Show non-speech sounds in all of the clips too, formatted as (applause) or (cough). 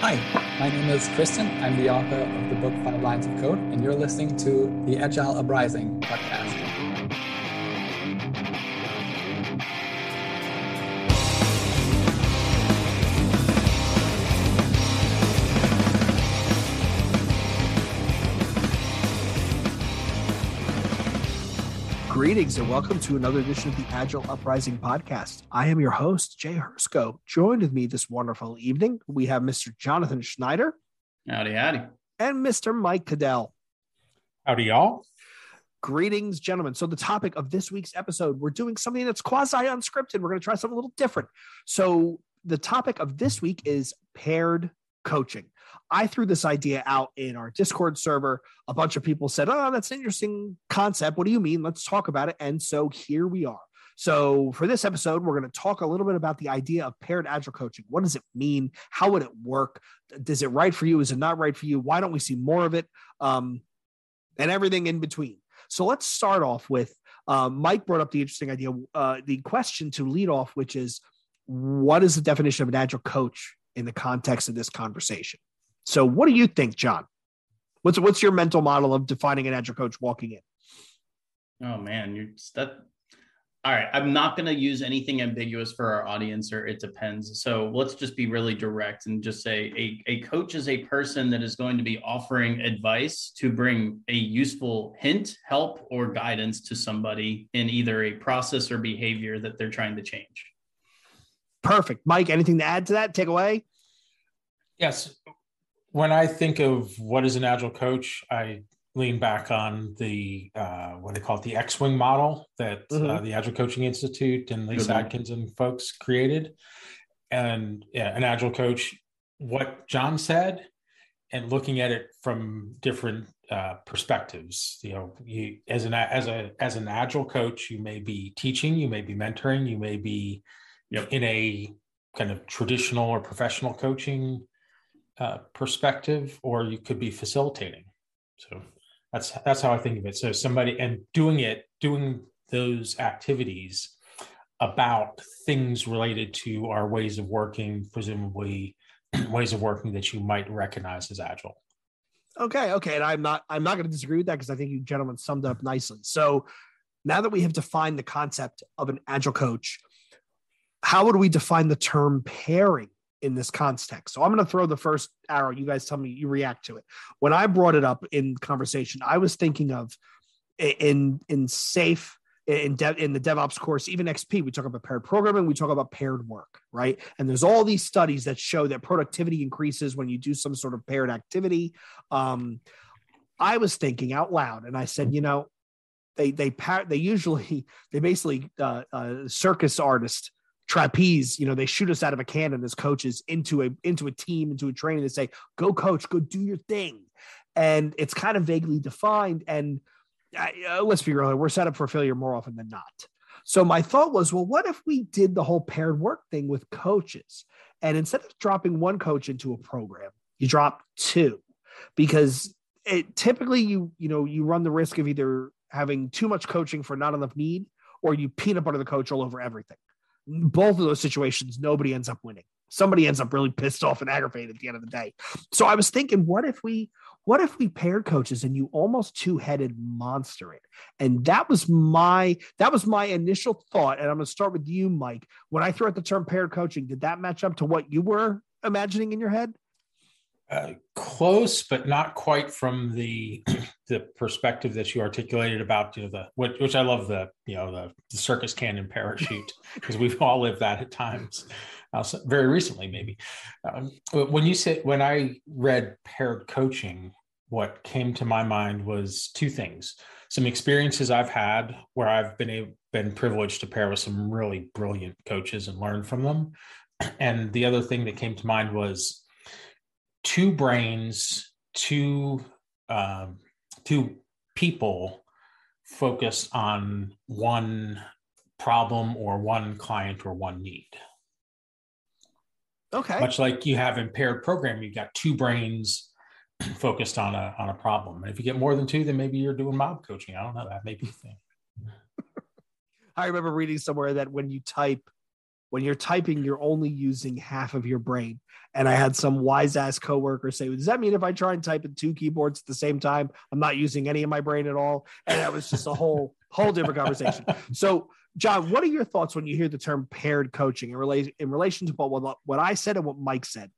Hi, my name is Christian. I'm the author of the book Five Lines of Code, and you're listening to the Agile Uprising podcast. Greetings and welcome to another edition of the Agile Uprising podcast. I am your host, Jay Hrcsko. Joined with me this wonderful evening, we have Mr. Jonathan Schneider. Howdy, howdy. And Mr. Mike Cadell. Howdy, y'all. Greetings, gentlemen. So, the topic of this week's episode, we're doing something that's quasi unscripted. We're going to try something a little different. So, the topic of this week is paired coaching. I threw this idea out in our Discord server. A bunch of people said, Oh, that's an interesting concept. What do you mean? Let's talk about it. And so here we are. So, for this episode, we're going to talk a little bit about the idea of paired agile coaching. What does it mean? How would it work? Is it right for you? Is it not right for you? Why don't we see more of it? Um, and everything in between. So, let's start off with uh, Mike brought up the interesting idea, uh, the question to lead off, which is what is the definition of an agile coach in the context of this conversation? So, what do you think, John? What's what's your mental model of defining an agile coach walking in? Oh man, you're that. All right, I'm not going to use anything ambiguous for our audience, or it depends. So let's just be really direct and just say a, a coach is a person that is going to be offering advice to bring a useful hint, help, or guidance to somebody in either a process or behavior that they're trying to change. Perfect. Mike, anything to add to that? Take away? Yes when I think of what is an agile coach, I lean back on the uh, what they call it the X-wing model that uh, mm-hmm. uh, the Agile Coaching Institute and Lyssa mm-hmm. Adkins and folks created. And yeah, an agile coach, what John said, and looking at it from different uh, perspectives. You know, you as an as a as an agile coach, you may be teaching, you may be mentoring, you may be yep. in a kind of traditional or professional coaching uh, perspective, or you could be facilitating. So that's that's how I think of it. So somebody and doing it, doing those activities about things related to our ways of working, presumably (clears throat) ways of working that you might recognize as agile. Okay, okay, and I'm not I'm not going to disagree with that because I think you gentlemen summed it up nicely. So now that we have defined the concept of an agile coach, how would we define the term pairing in this context. So I'm going to throw the first arrow. You guys tell me you react to it. When I brought it up in conversation, I was thinking of in in SAFe in in the DevOps course, even XP, we talk about paired programming, we talk about paired work, right? And there's all these studies that show that productivity increases when you do some sort of paired activity. Um, I was thinking out loud, and I said, you know, they they they usually (laughs) they basically uh, uh, circus artist trapeze you know they shoot us out of a cannon as coaches into a into a team into a training they say go coach go do your thing. And it's kind of vaguely defined. And uh, let's be real we're set up for failure more often than not. So my thought was well what if we did the whole paired work thing with coaches? And instead of dropping one coach into a program you drop two. Because it typically you you know you run the risk of either having too much coaching for not enough need or you peanut butter the coach all over everything both of those situations, nobody ends up winning. Somebody ends up really pissed off and aggravated at the end of the day. So I was thinking, what if we, what if we paired coaches and you almost two-headed monster it? And that was my, that was my initial thought. And I'm going to start with you, Mike. When I threw out the term paired coaching, did that match up to what you were imagining in your head? Uh, close, but not quite from the the perspective that you articulated about you know the which, which I love the you know the, the circus cannon parachute (laughs) because we've all lived that at times, uh, very recently maybe. Um, when you said when I read paired coaching, what came to my mind was two things: some experiences I've had where I've been able, been privileged to pair with some really brilliant coaches and learn from them, (clears throat) And the other thing that came to mind was two brains, two um, two people focused on one problem or one client or one need. Okay. Much like you have in paired programming, you've got two brains (clears throat) focused on a on a problem. And if you get more than two, then maybe you're doing mob coaching. I don't know. That may be a thing. (laughs) I remember reading somewhere that when you type, when you're typing, you're only using half of your brain. And I had some wise ass coworker say, "Does that mean if I try and type in two keyboards at the same time, I'm not using any of my brain at all?" And that was just a whole (laughs) whole different conversation. So, John, what are your thoughts when you hear the term paired coaching in relation in relation to what what I said and what Mike said?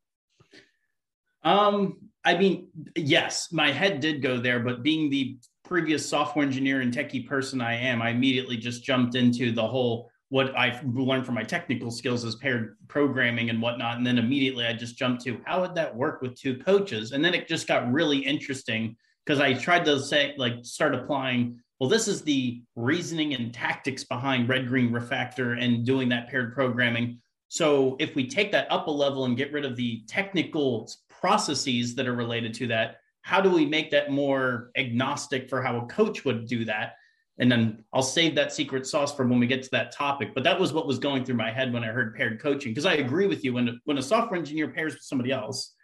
Um, I mean, yes, my head did go there, but being the previous software engineer and techie person I am, I immediately just jumped into the whole what I've learned from my technical skills as paired programming and whatnot. And then immediately I just jumped to how would that work with two coaches? And then it just got really interesting because I tried to say, like, start applying, well, this is the reasoning and tactics behind red green refactor and doing that paired programming. So if we take that up a level and get rid of the technical processes that are related to that, how do we make that more agnostic for how a coach would do that? And then I'll save that secret sauce for when we get to that topic. But that was what was going through my head when I heard paired coaching. Because I agree with you when, when a software engineer pairs with somebody else,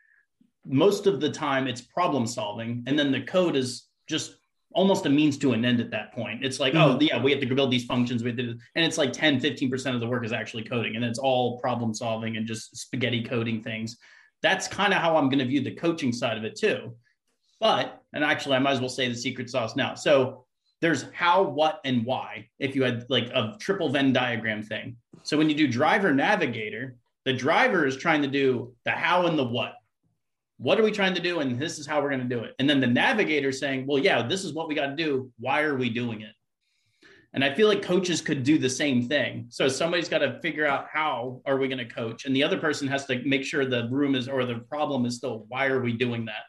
most of the time it's problem solving. And then the code is just almost a means to an end at that point. It's like, oh, mm-hmm. oh, yeah, we have to build these functions. We and it's like 10, 15% of the work is actually coding. And it's all problem solving and just spaghetti coding things. That's kind of how I'm going to view the coaching side of it too. But, and actually, I might as well say the secret sauce now. So there's how, what, and why. If you had like a triple Venn diagram thing. So when you do driver navigator, the driver is trying to do the how and the what. What are we trying to do? And this is how we're going to do it. And then the navigator saying, well, yeah, this is what we got to do. Why are we doing it? And I feel like coaches could do the same thing. So somebody's got to figure out how are we going to coach, and the other person has to make sure the room is or the problem is still why are we doing that?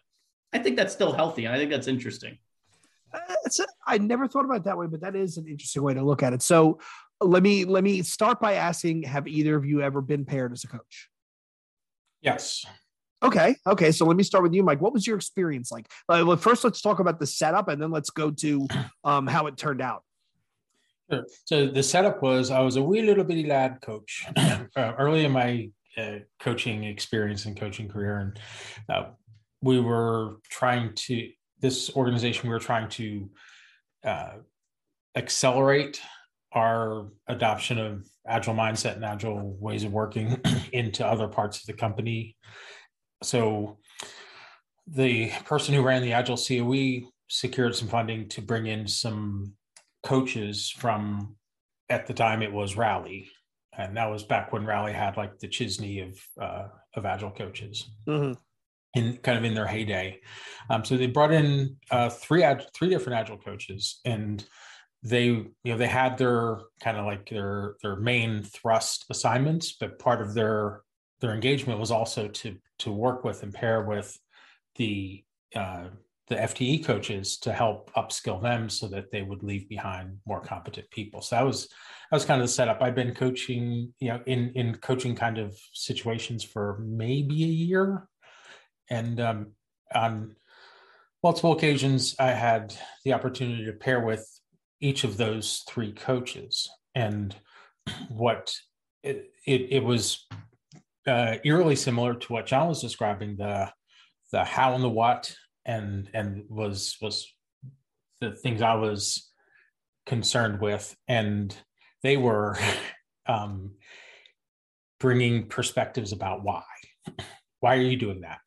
I think that's still healthy, and I think that's interesting. It's a, I never thought about it that way, but that is an interesting way to look at it. So let me let me start by asking: Have either of you ever been paired as a coach? Yes. Okay. Okay. So let me start with you, Mike. What was your experience like? Uh, well, first, let's talk about the setup, and then let's go to um, how it turned out. Sure. So the setup was I was a wee little bitty lad coach (clears throat) uh, early in my uh, coaching experience and coaching career, and uh, we were trying to this organization we were trying to uh, accelerate our adoption of agile mindset and agile ways of working (clears throat) into other parts of the company. So the person who ran the agile coe secured some funding to bring in some coaches from at the time it was Rally. And that was back when Rally had like the chisney of uh, of agile coaches. Mm-hmm in kind of in their heyday. Um, so they brought in uh, three three different agile coaches, and they you know they had their kind of like their their main thrust assignments, but part of their their engagement was also to to work with and pair with the uh, the FTE coaches to help upskill them so that they would leave behind more competent people. So that was that was kind of the setup. I've been coaching, you know, in in coaching kind of situations for maybe a year and um, on multiple occasions, I had the opportunity to pair with each of those three coaches. And what it, it, it was uh, eerily similar to what John was describing the the how and the what and and was was the things I was concerned with. And they were (laughs) um, bringing perspectives about why. Why are you doing that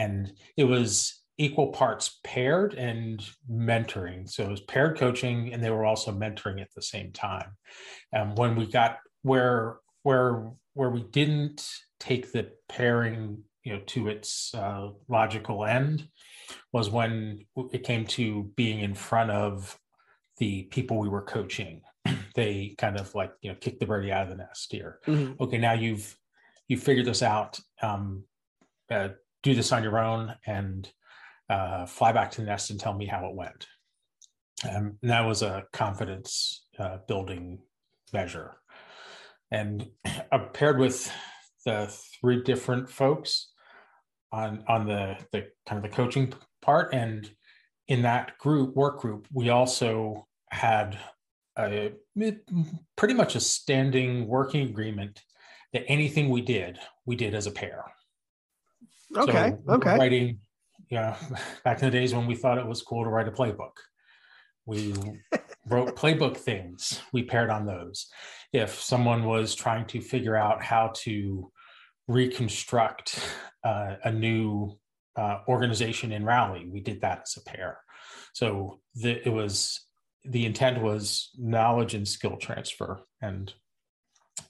and it was equal parts paired and mentoring. So it was paired coaching, and they were also mentoring at the same time. And when we got where where where we didn't take the pairing, you know, to its uh, logical end, was when it came to being in front of the people we were coaching. (clears throat) they kind of like you know kick the birdie out of the nest here. Mm-hmm. Okay, now you've you figured this out. Um, uh, do this on your own and uh, fly back to the nest and tell me how it went. Um, and that was a confidence uh, building measure. And (clears throat) uh, paired with the three different folks on on the the kind of the coaching part and in that group work group we also had a pretty much a standing working agreement that anything we did we did as a pair okay so okay writing yeah (laughs) back in the days when we thought it was cool to write a playbook we (laughs) wrote playbook things we paired on those if someone was trying to figure out how to reconstruct uh, a new uh, organization in Rally. We did that as a pair. So the, it was the intent was knowledge and skill transfer, and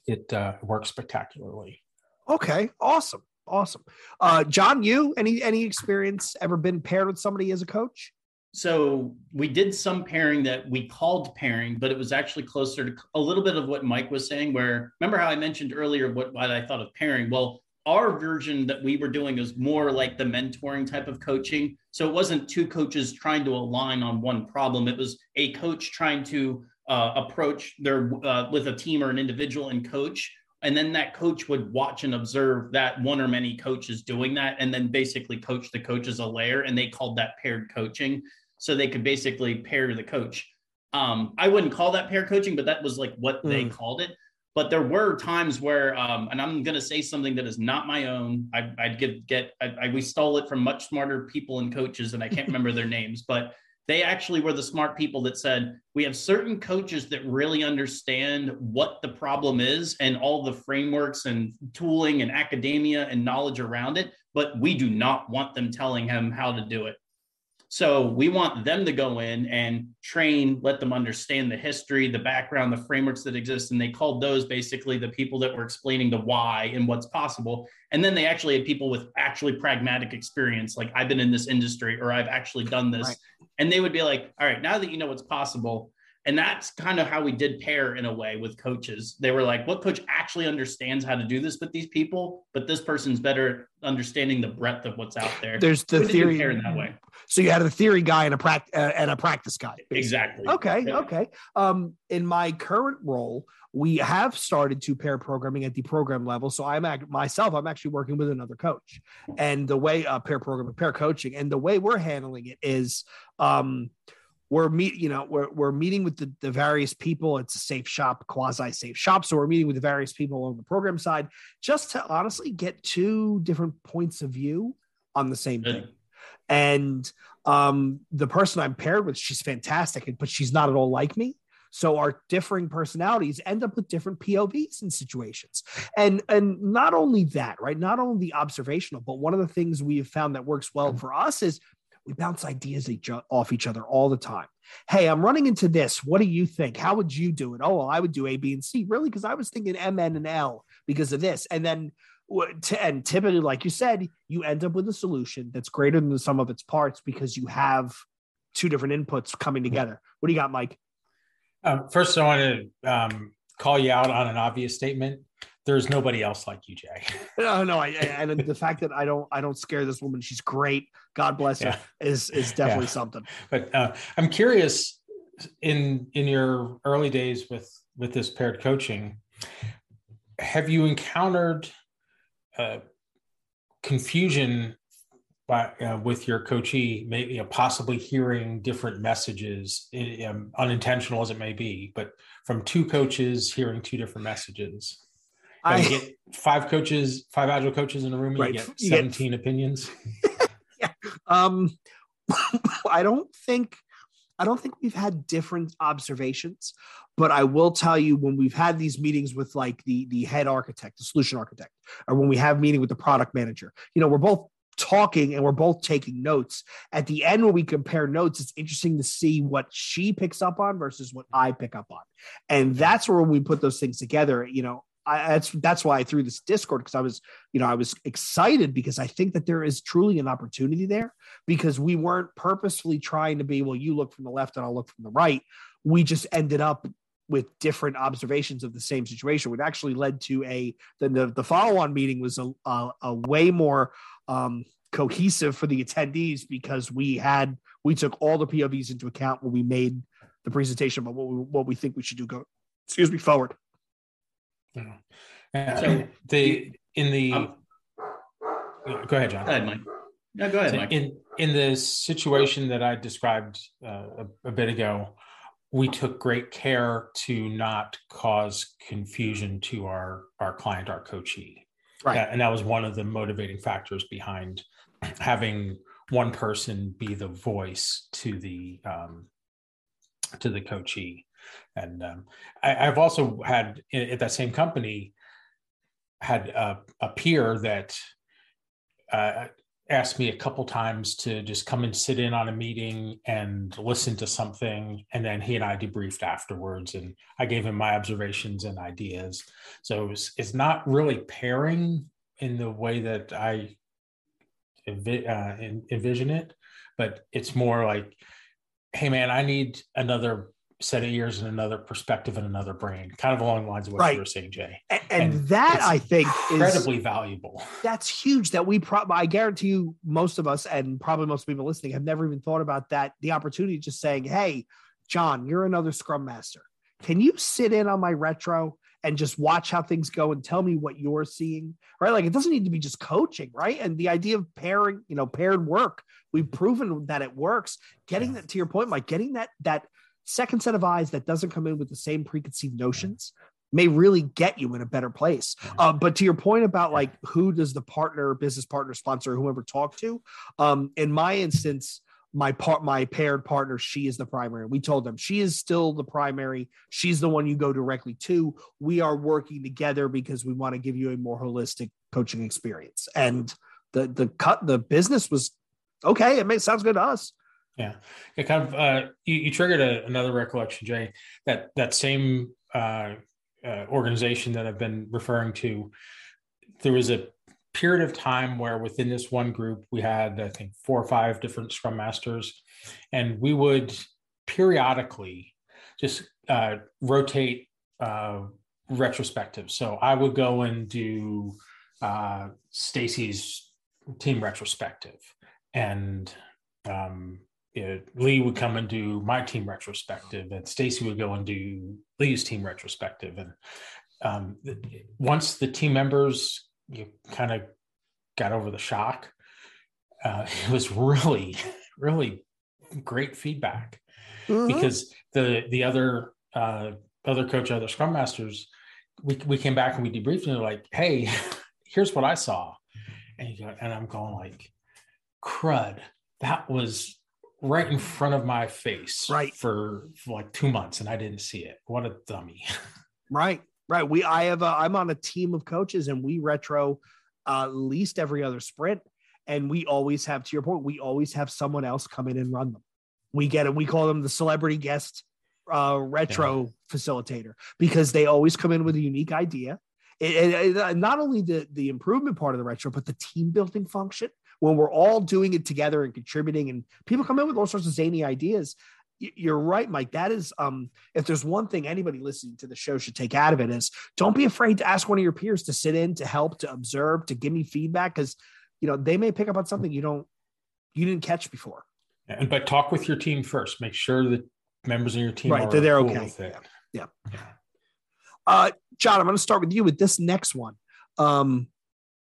it uh, worked spectacularly. Okay, awesome, awesome. Uh, John, you any any experience ever been paired with somebody as a coach? so we did some pairing that we called pairing, but it was actually closer to a little bit of what Mike was saying. Where remember how I mentioned earlier what, what I thought of pairing? Well, our version that we were doing is more like the mentoring type of coaching. So it wasn't two coaches trying to align on one problem. It was a coach trying to uh, approach their uh, with a team or an individual and coach and then that coach would watch and observe that one or many coaches doing that and then basically coach the coaches a layer and they called that paired coaching so they could basically pair the coach. Um, I wouldn't call that pair coaching, but that was like what mm. they called it. But there were times where, um, and I'm going to say something that is not my own. I, would get get I, I, we stole it from much smarter people and coaches, and I can't remember their names, but they actually were the smart people that said we have certain coaches that really understand what the problem is and all the frameworks and tooling and academia and knowledge around it, but we do not want them telling him how to do it. So we want them to go in and train, let them understand the history, the background, the frameworks that exist. And they called those basically the people that were explaining the why and what's possible. And then they actually had people with actually pragmatic experience, like I've been in this industry or I've actually done this. Right. And they would be like, all right, now that you know what's possible, and that's kind of how we did pair in a way with coaches. They were like, what coach actually understands how to do this with these people? But this person's better understanding the breadth of what's out there. There's the theory pair in that way. So you had a theory guy and a practice uh, and a practice guy. Basically. Exactly. Okay. Yeah. Okay. Um, in my current role, we have started to pair programming at the program level. So I'm act- myself, I'm actually working with another coach, and the way uh, pair programming, pair coaching, and the way we're handling it is, um, we're meet you know we're, we're meeting with the, the various people. It's a SAFe shop quasi SAFe shop. So we're meeting with the various people on the program side just to honestly get two different points of view on the same thing. And um, the person i'm paired with she's fantastic but she's not at all like me. So our differing personalities end up with different povs in situations. And and not only that right? Not only the observational but one of the things we have found that works well for us is we bounce ideas each, off each other all the time. Hey, I'm running into this. What do you think? How would you do it? Oh, well, I would do A, B, and C. Really? Because I was thinking M, N, and L because of this. And then, and typically, like you said, you end up with a solution that's greater than the sum of its parts because you have two different inputs coming together. What do you got, Mike? Uh, first, I want to um, call you out on an obvious statement there's nobody else like you, Jack. (laughs) No, no, I, and the fact that I don't, I don't scare this woman. She's great. God bless her. Yeah. Is is definitely yeah. something. But uh, I'm curious in in your early days with with this paired coaching, have you encountered uh, confusion by, uh, with your coachee, maybe you know, possibly hearing different messages, um, unintentional as it may be, but from two coaches hearing two different messages? I get five coaches, five agile coaches in a room, right. you get 17 opinions. (laughs) yeah. Um, (laughs) I don't think I don't think we've had different observations, but I will tell you when we've had these meetings with like the the head architect, the solution architect, or when we have meeting with the product manager, you know, we're both talking and we're both taking notes. At the end, when we compare notes, it's interesting to see what she picks up on versus what I pick up on. And that's where we put those things together, you know, I, that's that's why I threw this Discord because I was, you know, I was excited because I think that there is truly an opportunity there because we weren't purposefully trying to be, well, you look from the left and I'll look from the right. We just ended up with different observations of the same situation. which actually led to a the the, the follow on meeting was a, a, a way more um, cohesive for the attendees because we had we took all the POVs into account when we made the presentation about what we what we think we should do go excuse me forward. Yeah. so the in the Um, go ahead, John. Go ahead, Mike. No, go ahead, So Mike. in in the situation that I described uh, a, a bit ago, we took great care to not cause confusion to our our client, our coachee. Right. Uh, and that was one of the motivating factors behind having one person be the voice to the um, to the coachee. And um, I, I've also had at that same company had a, a peer that uh, asked me a couple times to just come and sit in on a meeting and listen to something. And then he and i debriefed afterwards and i gave him my observations and ideas. So it's, it's not really pairing in the way that i envi- uh, envision it but it's more like hey man i need another set of ears and another perspective and another brain kind of along the lines of what Right. you were saying jay. And, and And that I think is incredibly valuable. That's huge that we probably i guarantee you most of us and probably most people listening have never even thought about that the opportunity just saying hey john you're another scrum master. Can you sit in on my retro and just watch how things go and tell me what you're seeing? Right? Like it doesn't need to be just coaching right? And the idea of pairing you know paired work we've proven that it works. Getting Yeah. that to your point like getting that that second set of eyes that doesn't come in with the same preconceived notions may really get you in a better place. Uh, but to your point about like who does the partner, business partner, sponsor, whoever talk to, um, in my instance, my part, my paired partner, she is the primary. We told them she is still the primary. She's the one you go directly to. We are working together because we want to give you a more holistic coaching experience. And the the cut the business was okay. It makes sounds good to us. Yeah, it kind of uh, you, you triggered a, another recollection, Jay. That that same uh, uh, organization that I've been referring to, there was a period of time where within this one group we had I think four or five different Scrum Masters, and we would periodically just uh, rotate uh, retrospectives. So I would go and do uh, Stacy's team retrospective, and um, you know, Lee would come and do my team retrospective, and Stacy would go and do Lee's team retrospective. And um, once the team members you kind of got over the shock, uh, (laughs) it was really, really great feedback Mhm. because the the other uh, other coach, other scrum masters, we we came back and we debriefed and they're like, "Hey, (laughs) here's what I saw," and you go, and I'm going like, "Crud, that was right in front of my face, Right. for, for like two months, and I didn't see it. What a dummy!" (laughs) Right, right. We I have a I'm on a team of coaches and we retro uh, at least every other sprint, and we always have to your point. We always have someone else come in and run them. We get it. We call them the celebrity guest uh, retro facilitator because they always come in with a unique idea. It, it- it- not only the the improvement part of the retro, but the team building function when we're all doing it together and contributing, and people come in with all sorts of zany ideas. You're right, Mike. That is um, if there's one thing anybody listening to the show should take out of it is don't be afraid to ask one of your peers to sit in to help to observe to give me feedback because you know they may pick up on something you don't you didn't catch before And but talk with your team first. Make sure that members of your team Right, are they're cool okay. with it. Yeah. uh john i'm going to start with you with this next one um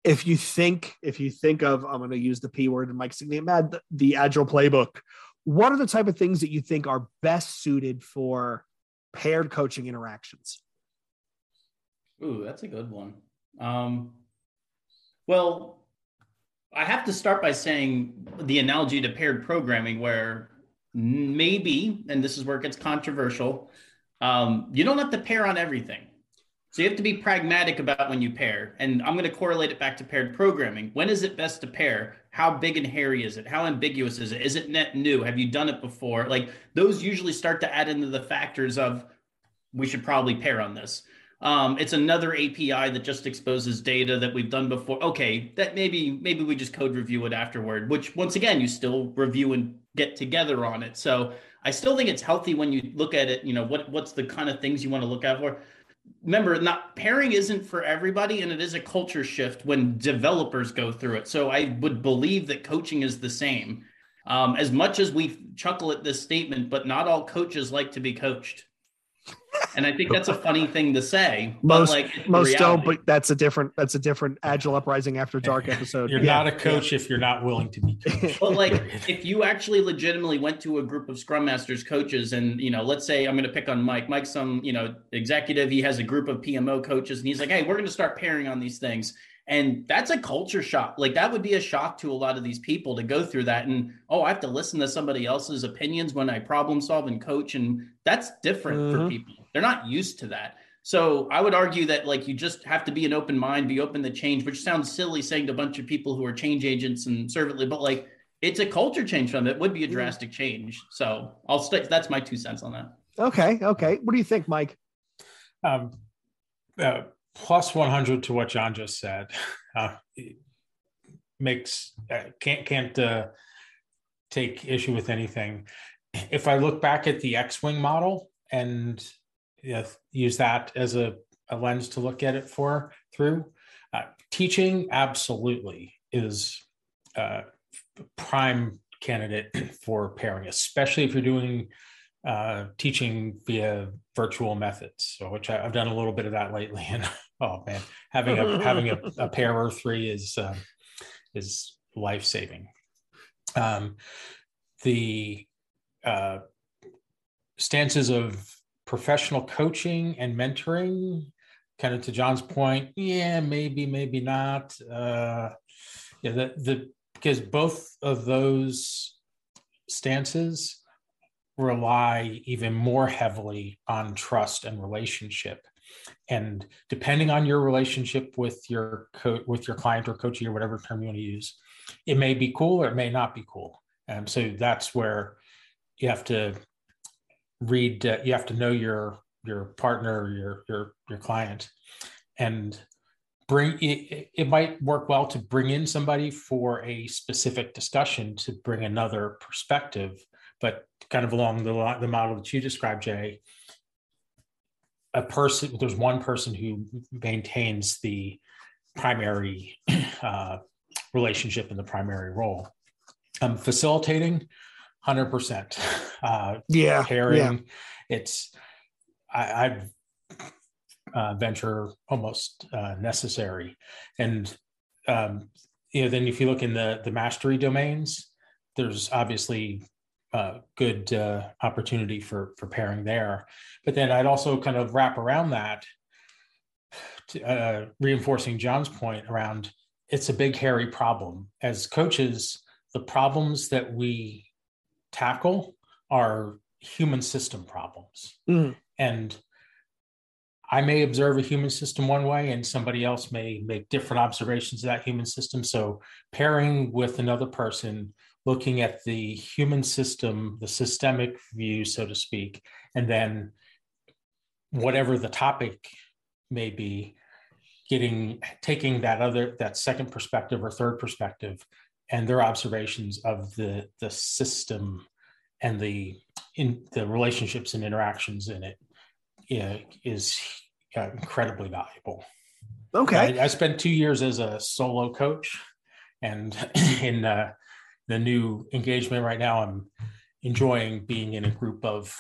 if you think if you think of i'm going to use the p word and mike's name mad the, the agile playbook what are the type of things that you think are best suited for paired coaching interactions Ooh, that's a good one. Um, well, I have to start by saying the analogy to paired programming, where maybe, and this is where it gets controversial, um, you don't have to pair on everything. So you have to be pragmatic about when you pair. And I'm going to correlate it back to paired programming. When is it best to pair? How big and hairy is it? How ambiguous is it? Is it net new? Have you done it before? Like those usually start to add into the factors of we should probably pair on this. Um, it's another API that just exposes data that we've done before. Okay, that maybe maybe we just code review it afterward. Which once again, you still review and get together on it. So I still think it's healthy when you look at it. You know what what's the kind of things you want to look out for. Remember, not pairing isn't for everybody, and it is a culture shift when developers go through it. So I would believe that coaching is the same. Um, as much as we chuckle at this statement, but not all coaches like to be coached. And I think that's a funny thing to say. Most like most don't, but that's a different that's a different agile uprising after dark (laughs) episode. You're yeah. not a coach yeah. if you're not willing to be. (laughs) But like, if you actually legitimately went to a group of Scrum Masters coaches, and you know, let's say I'm going to pick on Mike. Mike's some you know executive. He has a group of PMO coaches, and he's like, "Hey, we're going to start pairing on these things." And that's a culture shock. Like that would be a shock to a lot of these people to go through that. And oh, I have to listen to somebody else's opinions when I problem solve and coach. And that's different mm-hmm. for people. They're not used to that. So I would argue that like you just have to be an open mind, be open to change, which sounds silly saying to a bunch of people who are change agents and servantly, but like it's a culture change from it would be a mm-hmm. drastic change. So I'll stick. That's my two cents on that. Okay. Okay. What do you think, Mike? Um, uh, plus 100 to what John just said. (laughs) Uh, makes uh, can't can't uh, take issue with anything. If I look back at the X-wing model and use that as a, a, lens to look at it for through, uh, teaching absolutely is a uh, prime candidate (clears throat) for pairing, especially if you're doing uh, teaching via virtual methods, so which I, have done a little bit of that lately. (laughs) And oh man, having a having a, a pair or three is uh, is life saving. Um, the uh, stances of professional coaching and mentoring, kind of to John's point, yeah, maybe, maybe not. Uh, yeah, the the because both of those stances rely even more heavily on trust and relationship. And depending on your relationship with your co- with your client or coachee or whatever term you want to use it may be cool or it may not be cool. And so that's where you have to read uh, you have to know your your partner your your your client and bring it, it might work well to bring in somebody for a specific discussion to bring another perspective but kind of along the, the model that you described, Jay, a person, there's one person who maintains the primary (clears throat) uh, relationship and the primary role. Um, facilitating, 100%. (laughs) Uh, yeah. Pairing, yeah. it's, I, I've uh, venture almost uh, necessary. And, um, you know, then if you look in the, the mastery domains, there's obviously uh, good uh, opportunity for for pairing there. But then I'd also kind of wrap around that, to, uh, reinforcing John's point around it's a big hairy problem. As coaches, the problems that we tackle are human system problems, mm. and I may observe a human system one way, and somebody else may make different observations of that human system. So pairing with another person looking at the human system, the systemic view, so to speak, and then whatever the topic may be, getting taking that other that second perspective or third perspective and their observations of the the system and the in the relationships and interactions in it is uh, incredibly valuable. Okay, I, I, spent two years as a solo coach, and (laughs) in uh, the new engagement right now. I'm enjoying being in a group of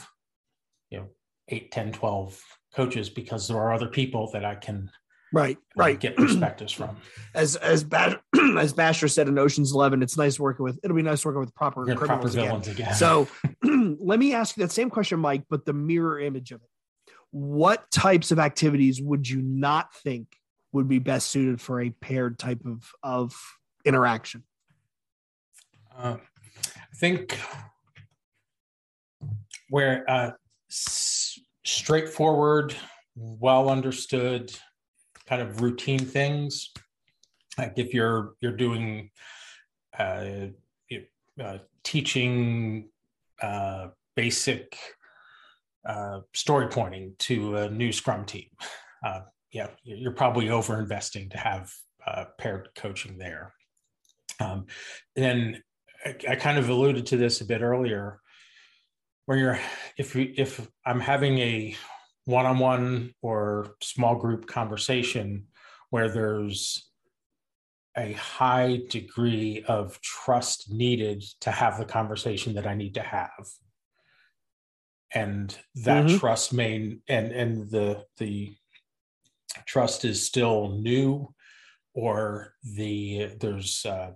you know 8 10 12 coaches because there are other people that i can right right. get perspectives from. (clears throat) As as bad (clears throat) as Basher said in oceans 11 it's nice working with it'll be nice working with proper yeah, proper villains again, again. so (laughs) (clears throat) let me ask you that same question mike but the mirror image of it. What types of activities would you not think would be best suited for a paired type of of interaction uh, I think where uh, s- straightforward, well understood, kind of routine things. Like if you're you're doing uh, uh, teaching uh, basic uh, story pointing to a new Scrum team, uh, yeah, you're probably over investing to have uh, paired coaching there. Um, then I, I kind of alluded to this a bit earlier, where you're if you if I'm having a one-on-one or small group conversation where there's a high degree of trust needed to have the conversation that I need to have. and that mm-hmm. trust may and and the the trust is still new or the there's uh,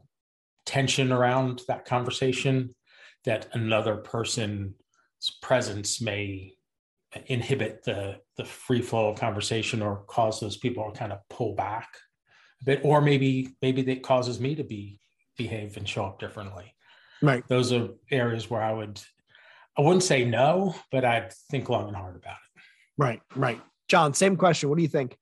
tension around that conversation that another person's presence may inhibit the the free flow of conversation or cause those people to kind of pull back a bit or maybe maybe that causes me to be behave and show up differently. Right. Those are areas where i would i wouldn't say no but i'd think long and hard about it. Right right. John same question. What do you think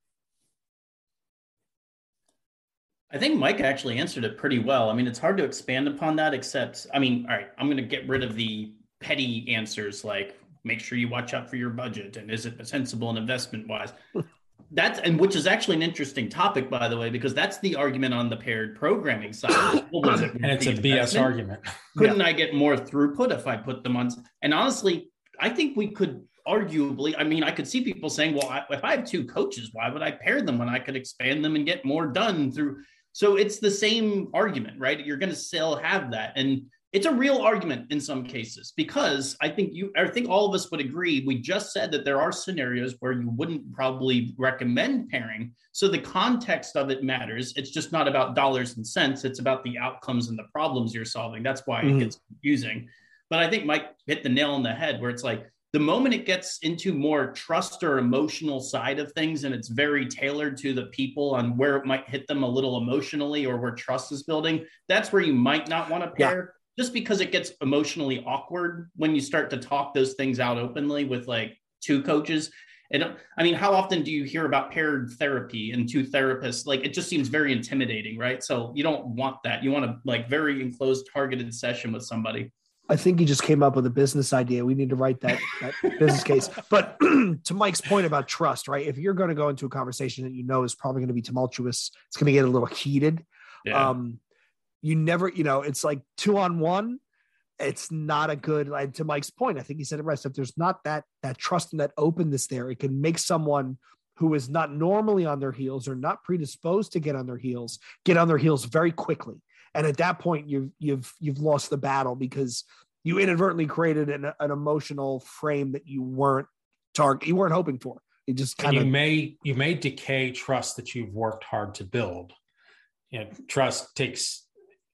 I think Mike actually answered it pretty well. I mean, it's hard to expand upon that, except, I mean, all right, I'm going to get rid of the petty answers like make sure you watch out for your budget and is it sensible and investment wise. (laughs) that's and which is actually an interesting topic, by the way, because that's the argument on the paired programming side. (laughs) Well, it and it's a BS argument. (laughs) Couldn't yeah. I get more throughput if I put them on? And honestly, I think we could arguably, I mean, I could see people saying, well, I, if I have two coaches, why would I pair them when I could expand them and get more done through? So it's the same argument, right? You're going to still have that. And it's a real argument in some cases because I think you, I think all of us would agree. We just said that there are scenarios where you wouldn't probably recommend pairing. So the context of it matters. It's just not about dollars and cents. It's about the outcomes and the problems you're solving. That's why mm-hmm. it gets confusing. But I think Mike hit the nail on the head where it's like the moment it gets into more trust or emotional side of things and it's very tailored to the people on where it might hit them a little emotionally or where trust is building that's where you might not want to pair yeah. just because it gets emotionally awkward when you start to talk those things out openly with like two coaches. And i mean how often do you hear about paired therapy and two therapists? Like it just seems very intimidating right? So you don't want that. You want a like very enclosed targeted session with somebody I think he just came up with a business idea. We need to write that, that (laughs) business case. But (clears throat) to Mike's point about trust, right? If you're going to go into a conversation that you know is probably going to be tumultuous, it's going to get a little heated. Yeah. Um, you never, you know, it's like two on one. It's not a good. Like to Mike's point, I think he said it right. So if there's not that that trust and that openness there, it can make someone who is not normally on their heels or not predisposed to get on their heels get on their heels very quickly and at that point you've you've you've lost the battle because you inadvertently created an, an emotional frame that you weren't target you weren't hoping for. It just kind of you may you may decay trust that you've worked hard to build. You know, trust takes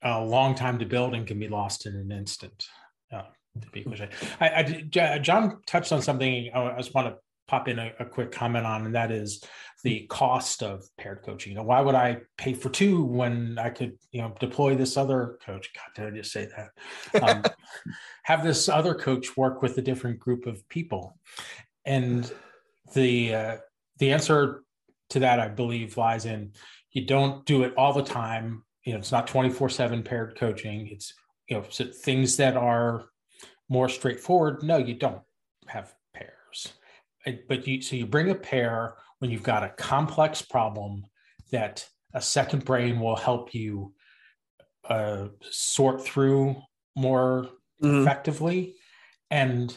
a long time to build and can be lost in an instant. Uh, to be cliche. I, I, John touched on something I just want to pop in a, a, quick comment on, and that is the cost of paired coaching. You know, why would I pay for two when I could, you know, deploy this other coach? God, did I just say that? Um, (laughs) have this other coach work with a different group of people, and the uh, the answer to that, I believe, lies in you don't do it all the time. You know, it's not twenty four seven paired coaching. It's you know things that are more straightforward. No, you don't have but you so you bring a pair when you've got a complex problem that a second brain will help you uh, sort through more mm-hmm. effectively. And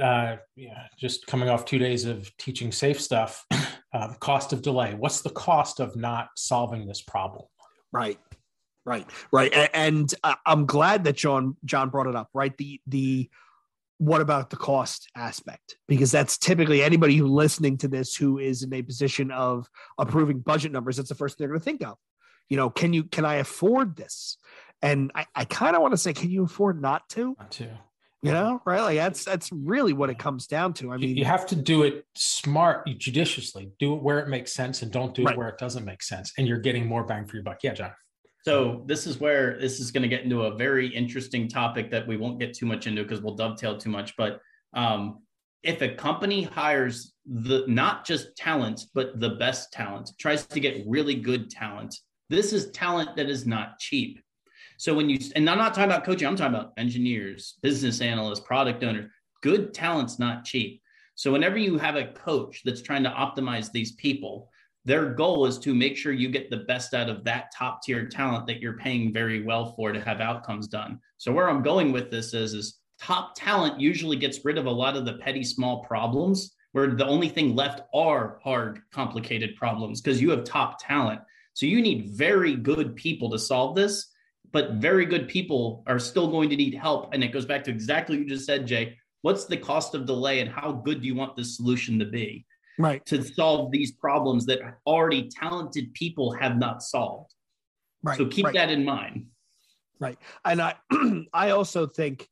uh, yeah, just coming off two days of teaching SAFe stuff (clears throat) um, cost of delay. What's the cost of not solving this problem? Right. Right. Right. And, and uh, i'm glad that john john brought it up right? The the what about the cost aspect? Because that's typically anybody who listening to this who is in a position of approving budget numbers, that's the first thing they're going to think of. You know, can you can I afford this? And I, I kind of want to say, can you afford not to? Not to. You know, right? Like that's that's really what it comes down to. I mean, you have to do it smart, judiciously. Do it where it makes sense, and don't do it right. where it doesn't make sense. And you're getting more bang for your buck. Yeah, John. So this is where this is going to get into a very interesting topic that we won't get too much into because we'll dovetail too much. But um, if a company hires the not just talent but the best talent, tries to get really good talent, this is talent that is not cheap. So when you and I'm not talking about coaching, I'm talking about engineers, business analysts, product owners. Good talent's not cheap. So whenever you have a coach that's trying to optimize these people, their goal is to make sure you get the best out of that top tier talent that you're paying very well for to have outcomes done. So where I'm going with this is is top talent usually gets rid of a lot of the petty small problems where the only thing left are hard complicated problems because you have top talent. So you need very good people to solve this, but very good people are still going to need help and it goes back to exactly what you just said Jay what's the cost of delay and how good do you want this solution to be right to solve these problems that already talented people have not solved right so keep right. that in mind right and i (clears throat) i also think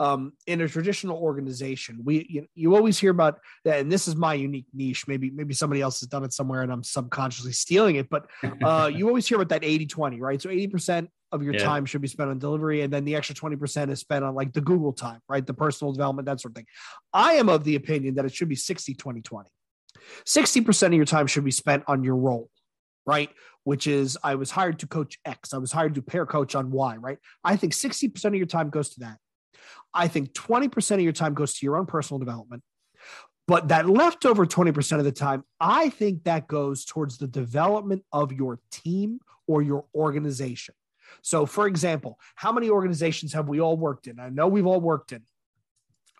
um, in a traditional organization, we you, you always hear about that, and this is my unique niche. Maybe maybe somebody else has done it somewhere, and I'm subconsciously stealing it. But uh, (laughs) you always hear about that 80-20, right? So 80% of your yeah. time should be spent on delivery, and then the extra 20% is spent on like the Google time, right? The personal development, that sort of thing. I am of the opinion that it should be 60, 20, 20. 60% of your time should be spent on your role, right? Which is I was hired to coach X, I was hired to pair coach on Y, right? I think 60% of your time goes to that. I think 20% of your time goes to your own personal development. But that leftover 20% of the time, I think that goes towards the development of your team or your organization. So, for example, how many organizations have we all worked in? I know we've all worked in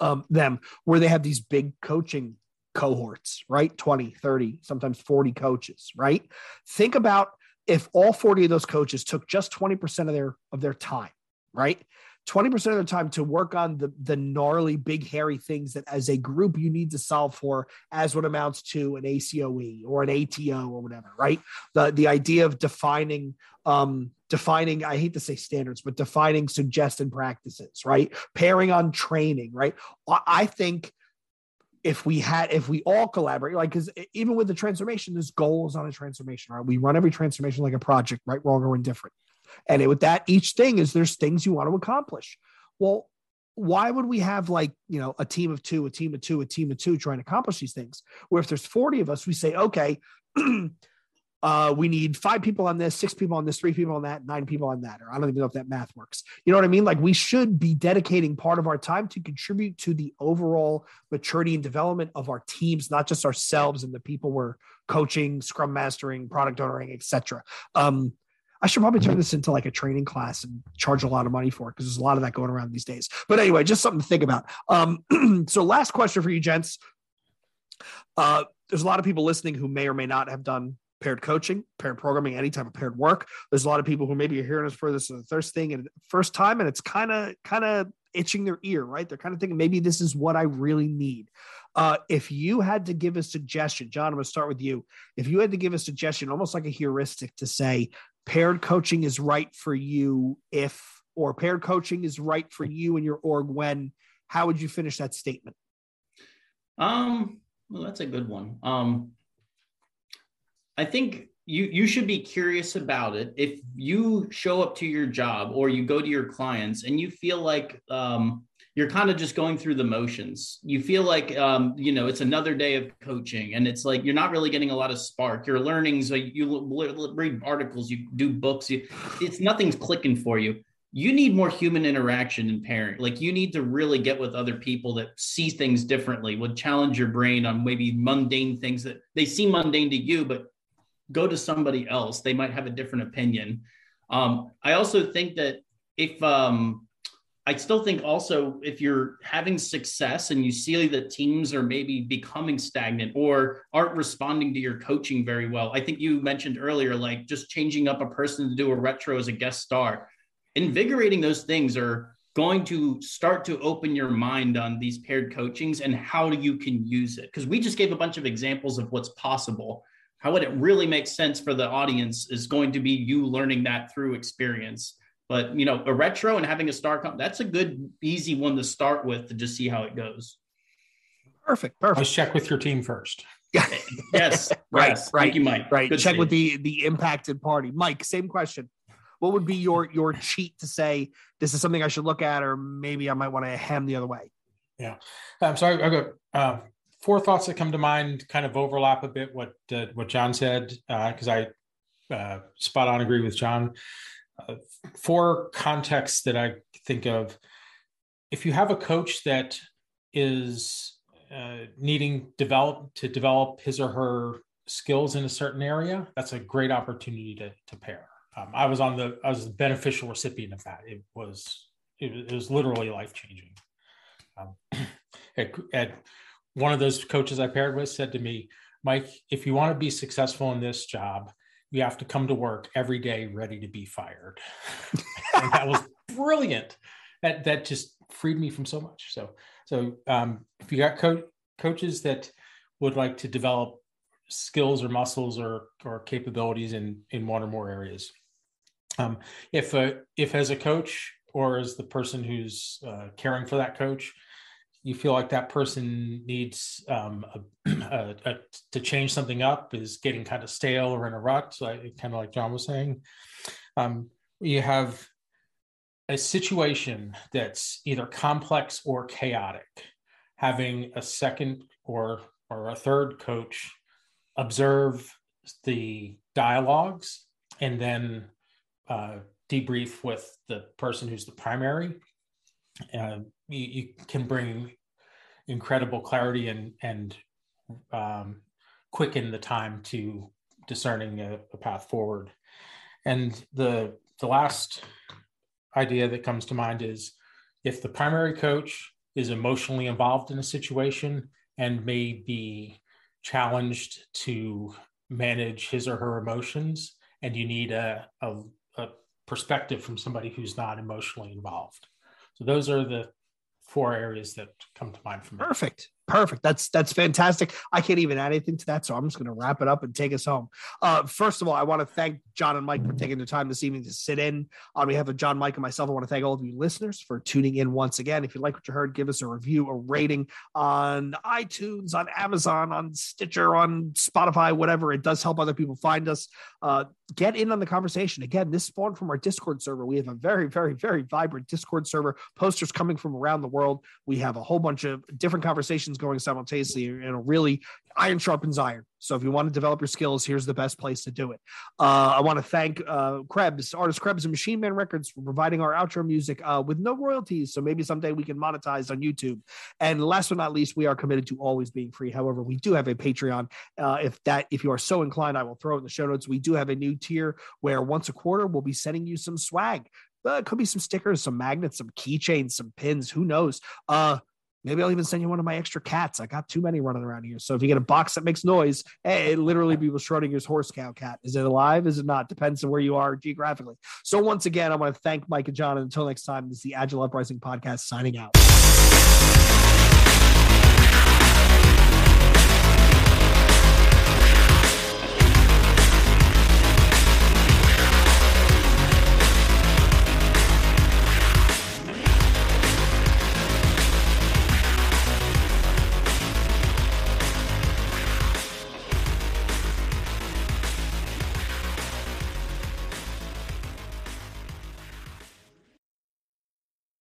um, them where they have these big coaching cohorts, right? 20, 30, sometimes 40 coaches, right? Think about if all 40 of those coaches took just 20% of their of their time, right? 20% of the time to work on the, the gnarly, big, hairy things that as a group you need to solve for as what amounts to an ACOE or an ATO or whatever, right? The, the idea of defining, um, defining, I hate to say standards, but defining suggested practices, right? Pairing on training, right? I think if we had, if we all collaborate, like, because even with the transformation, there's goals on a transformation, right? We run every transformation like a project, right? wrong or indifferent. And with that, each thing is there's things you want to accomplish. Well, why would we have like, you know, a team of two, a team of two, a team of two trying to accomplish these things? Where if there's 40 of us, we say, okay, (clears throat) uh, we need five people on this, six people on this, three people on that, nine people on that. Or I don't even know if that math works. You know what I mean? Like we should be dedicating part of our time to contribute to the overall maturity and development of our teams, not just ourselves and the people we're coaching, scrum mastering, product owning, etc. Um, I should probably turn this into like a training class and charge a lot of money for it because there's a lot of that going around these days. But anyway, just something to think about. Um, (clears throat) so, last question for you, gents. Uh, there's a lot of people listening who may or may not have done paired coaching, paired programming, any type of paired work. There's a lot of people who maybe are hearing us for this the first thing and first time, and it's kind of kind of itching their ear, right? They're kind of thinking maybe this is what I really need. Uh, if you had to give a suggestion, John, I'm going to start with you. If you had to give a suggestion, almost like a heuristic to say, paired coaching is right for you if or paired coaching is right for you and your org when how would you finish that statement um well that's a good one um i think you you should be curious about it if you show up to your job or you go to your clients and you feel like um you're kind of just going through the motions. You feel like, um, you know, it's another day of coaching, and it's like you're not really getting a lot of spark. Your learnings, you read articles, you do books, you, it's nothing's clicking for you. You need more human interaction and pairing. Like you need to really get with other people that see things differently, would challenge your brain on maybe mundane things that they seem mundane to you, but go to somebody else. They might have a different opinion. Um, I also think that if um, I still think also if you're having success and you see that teams are maybe becoming stagnant or aren't responding to your coaching very well, I think you mentioned earlier, like just changing up a person to do a retro as a guest star, invigorating those things are going to start to open your mind on these paired coachings and how you can use it. Because we just gave a bunch of examples of what's possible. How would it really make sense for the audience is going to be you learning that through experience. But you know, a retro and having a star come, that's a good, easy one to start with to just see how it goes. Perfect. Perfect. Let's check with your team first. (laughs) yes. (laughs) right. Yes. Right. Thank you, Mike. Right. Good check with the the impacted party. Mike, same question. What would be your your cheat to say this is something I should look at, or maybe I might want to hem the other way? Yeah. Um, so I, I got uh, four thoughts that come to mind, kind of overlap a bit what uh, what John said, because uh, I uh, spot on agree with John uh, four contexts that I think of. If you have a coach that is uh, needing develop to develop his or her skills in a certain area, that's a great opportunity to to pair. Um, I was on the I was the beneficial recipient of that. It was it, was literally life changing. Um, (clears throat) at, at one of those coaches I paired with said to me, Mike, if you want to be successful in this job, you have to come to work every day ready to be fired. (laughs) that was brilliant. That that just freed me from so much. So, so um, if you got co- coaches that would like to develop skills or muscles or or capabilities in in one or more areas, um, if a, if as a coach or as the person who's uh, caring for that coach, you feel like that person needs um, a, (clears throat) a, a, to change something up is getting kind of stale or in a rut, so kind of like John was saying. Um, you have a situation that's either complex or chaotic. Having a second or or a third coach observe the dialogues and then uh, debrief with the person who's the primary. Uh, you, you, can bring incredible clarity and and um, quicken the time to discerning a, a, path forward. And the the last idea that comes to mind is if the primary coach is emotionally involved in a situation and may be challenged to manage his or her emotions and you need a, a, a perspective from somebody who's not emotionally involved so those are the four areas that come to mind for me. Perfect Perfect. That's that's fantastic. I can't even add anything to that, so I'm just going to wrap it up and take us home. Uh, first of all, I want to thank John and Mike for taking the time this evening to sit in on behalf of John, Mike, and myself. I want to thank all of you listeners for tuning in once again. If you like what you heard, give us a review, a rating on iTunes, on Amazon, on Stitcher, on Spotify, whatever. It does help other people find us. Uh, get in on the conversation. Again, this spawned from our Discord server. We have a very, very, very vibrant Discord server. Posters coming from around the world. We have a whole bunch of different conversations going simultaneously and really iron sharpens iron. So if you want to develop your skills, here's the best place to do it. Uh, I want to thank uh, Krebs, artist Krebs and Machine Man Records for providing our outro music uh, with no royalties. So maybe someday we can monetize on YouTube. And last but not least, we are committed to always being free. However, we do have a Patreon. Uh, if that, if you are so inclined, I will throw it in the show notes. We do have a new tier where once a quarter we'll be sending you some swag. Uh, it could be some stickers, some magnets, some keychains, some pins. Who knows? Uh, Maybe I'll even send you one of my extra cats. I got too many running around here. So if you get a box that makes noise, hey, it literally be Schrodinger's horse cow cat. Is it alive? Is it not? Depends on where you are geographically. So once again, I want to thank Mike and John. And until next time, this is the Agile Uprising podcast signing out.